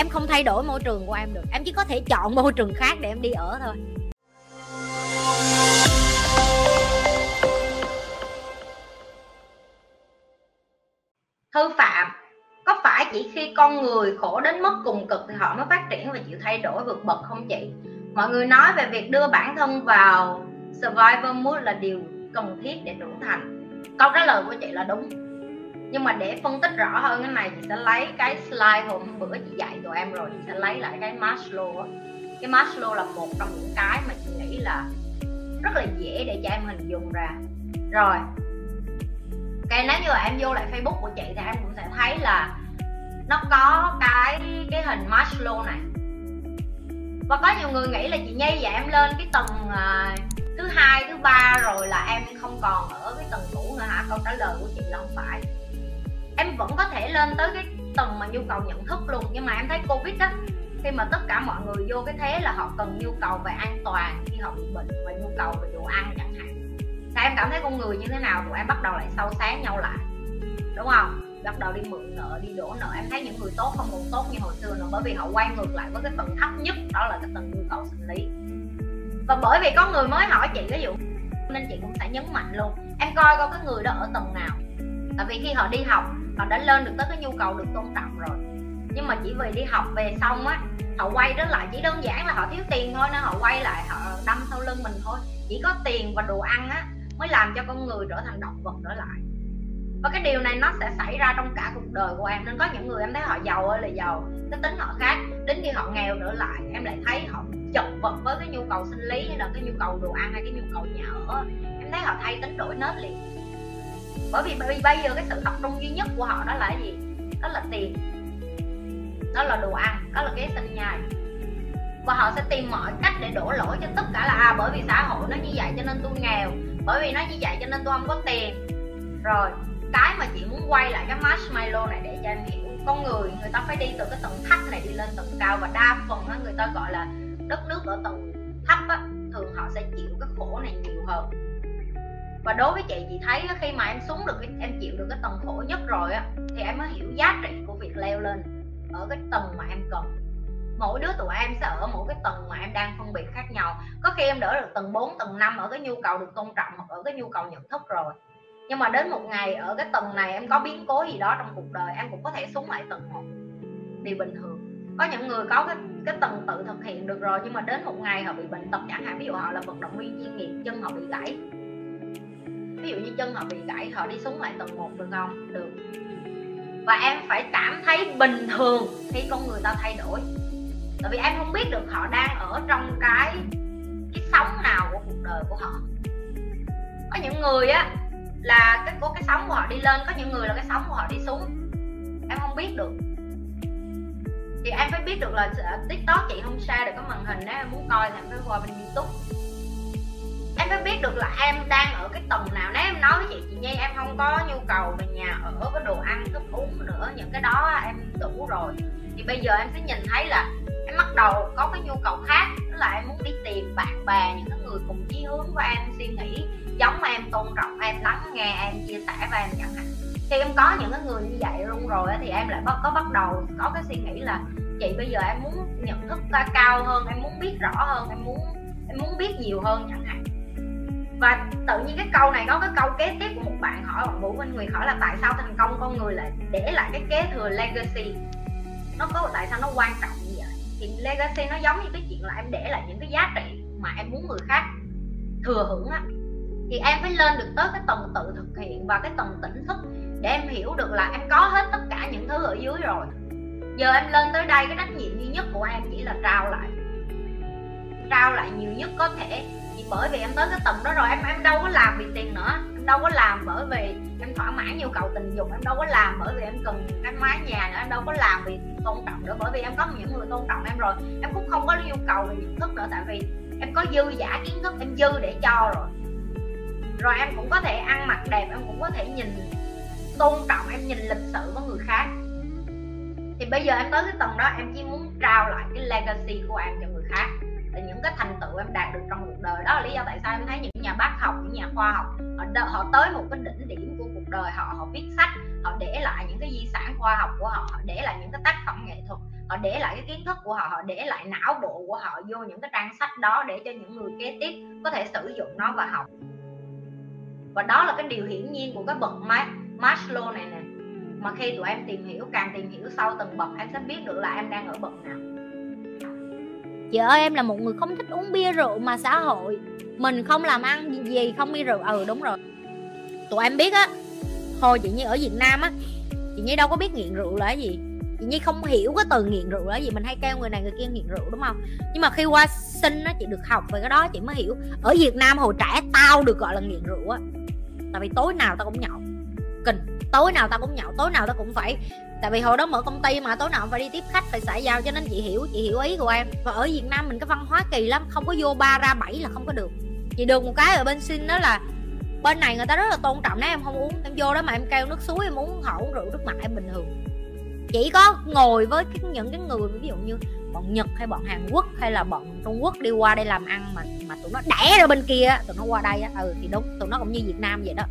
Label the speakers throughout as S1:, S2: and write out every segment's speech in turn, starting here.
S1: em không thay đổi môi trường của em được. Em chỉ có thể chọn môi trường khác để em đi ở thôi.
S2: Thư phạm, có phải chỉ khi con người khổ đến mức cùng cực thì họ mới phát triển và chịu thay đổi vượt bậc không chị? Mọi người nói về việc đưa bản thân vào survivor mode là điều cần thiết để trưởng thành. Câu trả lời của chị là đúng nhưng mà để phân tích rõ hơn cái này chị sẽ lấy cái slide hôm bữa chị dạy tụi em rồi chị sẽ lấy lại cái Maslow cái Maslow là một trong những cái mà chị nghĩ là rất là dễ để cho em hình dung ra. Rồi cái nếu như là em vô lại Facebook của chị thì em cũng sẽ thấy là nó có cái cái hình Maslow này. Và có nhiều người nghĩ là chị nhây và em lên cái tầng uh, thứ hai thứ ba rồi là em không còn ở cái tầng cũ nữa hả? Câu trả lời của chị là không phải vẫn có thể lên tới cái tầng mà nhu cầu nhận thức luôn. Nhưng mà em thấy covid á, khi mà tất cả mọi người vô cái thế là họ cần nhu cầu về an toàn, khi họ bị bệnh và nhu cầu về đồ ăn chẳng hạn. Thì em cảm thấy con người như thế nào? Tụi em bắt đầu lại sâu sáng nhau lại. Đúng không? Bắt đầu đi mượn nợ, đi đổ nợ. Em thấy những người tốt không còn tốt như hồi xưa nữa, bởi vì họ quay ngược lại với cái phần thấp nhất, đó là cái tầng nhu cầu sinh lý. Và bởi vì có người mới hỏi chị, ví dụ, nên chị cũng sẽ nhấn mạnh luôn. Em coi coi cái người đó ở tầng nào. Tại vì khi họ đi học họ đã lên được tới cái nhu cầu được tôn trọng rồi. Nhưng mà chỉ vì đi học về xong á, họ quay trở lại chỉ đơn giản là họ thiếu tiền thôi, nên họ quay lại họ đâm sau lưng mình thôi. Chỉ có tiền và đồ ăn á, mới làm cho con người trở thành động vật trở lại. Và cái điều này nó sẽ xảy ra trong cả cuộc đời của em. Nên có những người em thấy họ giàu ơi là giàu, cái tính họ khác. Đến khi họ nghèo trở lại, em lại thấy họ chật vật với cái nhu cầu sinh lý hay là cái nhu cầu đồ ăn hay cái nhu cầu nhà ở. Em thấy họ thay tính đổi nết liền bởi vì, bởi vì bây giờ cái sự tập trung duy nhất của họ đó là cái gì? Đó là tiền. Đó là đồ ăn đó là cái sinh nhai. Và họ sẽ tìm mọi cách để đổ lỗi cho tất cả là à bởi vì xã hội nó như vậy cho nên tôi nghèo bởi vì nó như vậy cho nên tôi không có tiền. Rồi cái mà chị muốn quay lại cái marshmallow này để cho em hiểu. Con người người ta phải đi từ cái tầng thấp này đi lên tầng cao và đa phần á người ta gọi là đất nước ở tầng thấp á thường họ sẽ chịu cái khổ này nhiều hơn và đối với chị chị thấy khi mà em xuống được cái em chịu được cái tầng khổ nhất rồi á thì em mới hiểu giá trị của việc leo lên ở cái tầng mà em cần. Mỗi đứa tụi em sẽ ở mỗi cái tầng mà em đang phân biệt khác nhau. Có khi em đỡ được tầng 4, tầng 5 ở cái nhu cầu được tôn trọng hoặc ở cái nhu cầu nhận thức rồi. Nhưng mà đến một ngày ở cái tầng này em có biến cố gì đó trong cuộc đời em cũng có thể xuống lại tầng một. Điều bình thường. Có những người có cái cái tầng tự thực hiện được rồi nhưng mà đến một ngày họ bị bệnh tật chẳng hạn ví dụ họ là vận động viên chuyên nghiệp chân họ bị gãy ví dụ như chân họ bị gãy, họ đi xuống lại tầng 1 được không? Được. Và em phải cảm thấy bình thường khi con người ta thay đổi. Tại vì em không biết được họ đang ở trong cái cái sóng nào của cuộc đời của họ. Có những người á, là cái, có cái sóng của họ đi lên, có những người là cái sóng của họ đi xuống. Em không biết được. Thì em phải biết được là tiktok chị không share được cái màn hình nếu em muốn coi thì em phải qua bên youtube. Em phải biết được là em đang ở cái tầng nào nếu nhi em không có nhu cầu về nhà ở với đồ ăn, thức uống nữa, những cái đó em đủ rồi. Thì bây giờ em sẽ nhìn thấy là em bắt đầu có cái nhu cầu khác đó là em muốn đi tìm bạn bè, những cái người cùng chí hướng với em suy nghĩ, giống em, tôn trọng em, lắng nghe em, chia sẻ với em chẳng hạn. Khi em có những cái người như vậy luôn rồi thì em lại có bắt đầu có cái suy nghĩ là, chị, bây giờ em muốn nhận thức cao hơn, em muốn biết rõ hơn, em muốn em muốn biết nhiều hơn chẳng hạn và tự nhiên cái câu này có cái câu kế tiếp của một bạn hỏi bạn Vũ Minh Nguyệt hỏi là tại sao thành công con người lại để lại cái kế thừa legacy? Nó có tại sao nó quan trọng như vậy? Thì legacy nó giống như cái chuyện là em để lại những cái giá trị mà em muốn người khác thừa hưởng á. Thì em phải lên được tới cái tầng tự thực hiện và cái tầng tỉnh thức để em hiểu được là em có hết tất cả những thứ ở dưới rồi. Giờ em lên tới đây, cái trách nhiệm duy nhất của em chỉ là trao lại. Trao lại nhiều nhất có thể vì bởi vì em tới cái tầm đó rồi, em em đâu có làm vì tiền nữa. Em đâu có làm bởi vì em thỏa mãn nhu cầu tình dục, em đâu có làm bởi vì em cần cái mái nhà nữa, em đâu có làm vì tôn trọng nữa. Bởi vì em có những người tôn trọng em rồi, em cũng không có nhu cầu về nhận thức nữa, tại vì em có dư giả kiến thức, em dư để cho rồi. Rồi em cũng có thể ăn mặc đẹp, em cũng có thể nhìn tôn trọng, em nhìn lịch sự với người khác. Thì bây giờ em tới cái tầng đó, em chỉ muốn trao lại cái legacy của em cho người khác là những cái thành tựu em đạt được trong cuộc đời đó là lý do tại sao em thấy những nhà bác học những nhà khoa học họ, họ tới một cái đỉnh điểm của cuộc đời họ họ viết sách họ để lại những cái di sản khoa học của họ họ để lại những cái tác phẩm nghệ thuật họ để lại cái kiến thức của họ họ để lại não bộ của họ vô những cái trang sách đó để cho những người kế tiếp có thể sử dụng nó và học. Và đó là cái điều hiển nhiên của cái bậc Maslow này nè. Mà khi tụi em tìm hiểu càng tìm hiểu sâu từng bậc em sẽ biết được là em đang ở bậc nào
S1: chị ơi, em là một người không thích uống bia rượu mà xã hội. Mình không làm ăn gì không bia rượu. Ừ đúng rồi. Tụi em biết á hồi chị như ở việt nam á, chị như đâu có biết nghiện rượu là cái gì. Chị nhi không hiểu cái từ nghiện rượu là gì. Mình hay kêu người này người kia nghiện rượu, đúng không? Nhưng mà khi qua sinh á, chị được học về cái đó, chị mới hiểu. Ở việt nam hồi trẻ tao được gọi là nghiện rượu á. Tại vì tối nào tao cũng nhậu. Kinh tối nào tao cũng nhậu, tối nào tao cũng phải tại vì hồi đó mở công ty mà, tối nào phải đi tiếp khách, phải xã giao cho nên chị hiểu chị hiểu ý của em. Và ở việt nam mình cái văn hóa kỳ lắm, không có vô ba ra bảy là không có được. Chị được một cái ở bên xin đó là bên này người ta rất là tôn trọng, nếu em không uống, em vô đó mà em kêu nước suối, em uống họ rượu, nước mặn em bình thường. Chỉ có ngồi với những cái người ví dụ như bọn Nhật hay bọn Hàn Quốc hay là bọn Trung Quốc đi qua đây làm ăn mà mà tụi nó đẻ ra bên kia tụi nó qua đây á ừ thì đúng, tụi nó cũng như Việt Nam vậy đó.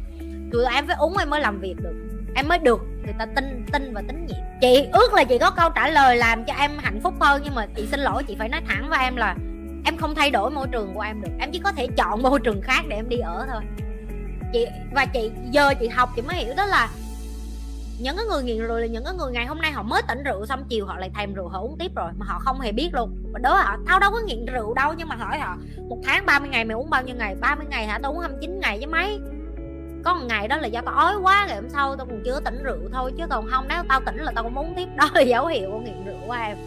S1: Tụi em phải uống em mới làm việc được em mới được, người ta tin tin và tín nhiệm. Chị ước là chị có câu trả lời làm cho em hạnh phúc hơn, nhưng mà chị xin lỗi, chị phải nói thẳng với em là em không thay đổi môi trường của em được. Em chỉ có thể chọn môi trường khác để em đi ở thôi. Chị, và chị, giờ chị học, chị mới hiểu đó là những cái người nghiện rượu là những cái người ngày hôm nay họ mới tỉnh rượu xong chiều họ lại thèm rượu, họ uống tiếp rồi mà họ không hề biết luôn. Và đó họ, tao đâu có nghiện rượu đâu, nhưng mà hỏi họ, một tháng 30 ngày mày uống bao nhiêu ngày? 30 ngày hả? Tao uống 29 ngày với mấy có một ngày đó là do tao ói quá, ngày hôm sau tao còn chưa tỉnh rượu thôi, chứ còn không, nếu tao tỉnh là tao cũng muốn tiếp đó là dấu hiệu của nghiện rượu của em.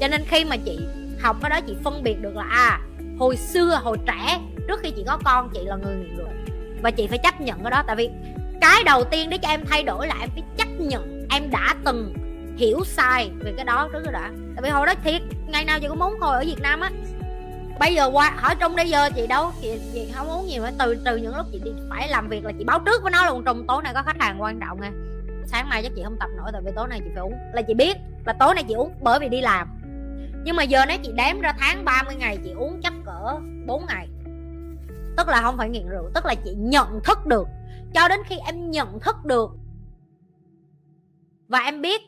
S1: Cho nên khi mà chị học cái đó, chị phân biệt được là à hồi xưa, hồi trẻ, trước khi chị có con, chị là người nghiện rượu. Và chị phải chấp nhận cái đó, tại vì cái đầu tiên để cho em thay đổi là em phải chấp nhận, em đã từng hiểu sai về cái đó trước rồi đã. Tại vì hồi đó thiệt, ngày nào chị cũng muốn thôi ở việt nam á bây giờ qua ở trong đây giờ chị đâu chị, chị không muốn gì mà từ từ những lúc chị đi phải làm việc là chị báo trước với nó luôn. Trong tối nay có khách hàng quan trọng nha. Sáng mai chắc chị không tập nổi tại vì tối nay chị phải uống. Là chị biết là tối nay chị uống bởi vì đi làm. Nhưng mà giờ nếu chị đếm ra tháng 30 ngày chị uống chắc cỡ 4 ngày. Tức là không phải nghiện rượu tức là chị nhận thức được. Cho đến khi em nhận thức được và em biết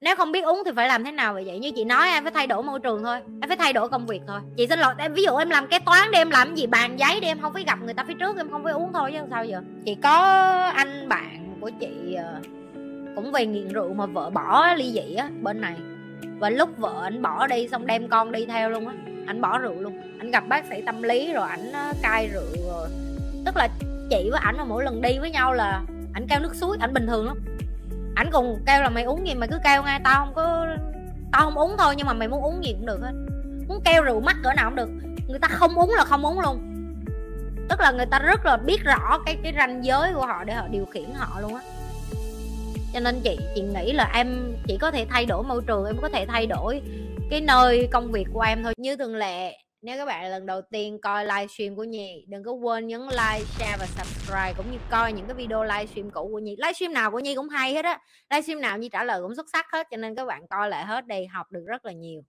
S1: nếu không biết uống thì phải làm thế nào vậy? Vậy như chị nói, em phải thay đổi môi trường thôi. Em phải thay đổi công việc thôi. Chị xin lỗi, em, ví dụ em làm kế toán đi, em làm gì, bàn giấy đi, em không phải gặp người ta phía trước, em không phải uống thôi chứ sao giờ? Chị có anh bạn của chị ờ, cũng về nghiện rượu mà vợ bỏ ly dị á, bên này. Và lúc vợ anh bỏ đi, xong đem con đi theo luôn á. Anh bỏ rượu luôn. Anh gặp bác sĩ tâm lý rồi ảnh ờ, cai rượu rồi. Tức là chị với ảnh mà mỗi lần đi với nhau là ảnh kêu nước suối, ảnh bình thường lắm ảnh cùng kêu là mày uống gì? Mày cứ kêu ngay, tao không có, tao không uống thôi, nhưng mà mày muốn uống gì cũng được hết. Muốn kêu rượu mắt cỡ nào cũng được. Người ta không uống là không uống luôn. Tức là người ta rất là biết rõ cái cái ranh giới của họ để họ điều khiển họ luôn á. Cho nên chị chị nghĩ là em chỉ có thể thay đổi môi trường, em có thể thay đổi cái nơi công việc của em thôi. Như thường lệ nếu các bạn lần đầu tiên coi livestream của Nhi Đừng có quên nhấn like, share và subscribe Cũng như coi những cái video livestream cũ của Nhi. Livestream nào của Nhi cũng hay hết á. Livestream nào Nhi trả lời cũng xuất sắc hết Cho nên các bạn coi lại hết đi học được rất là nhiều.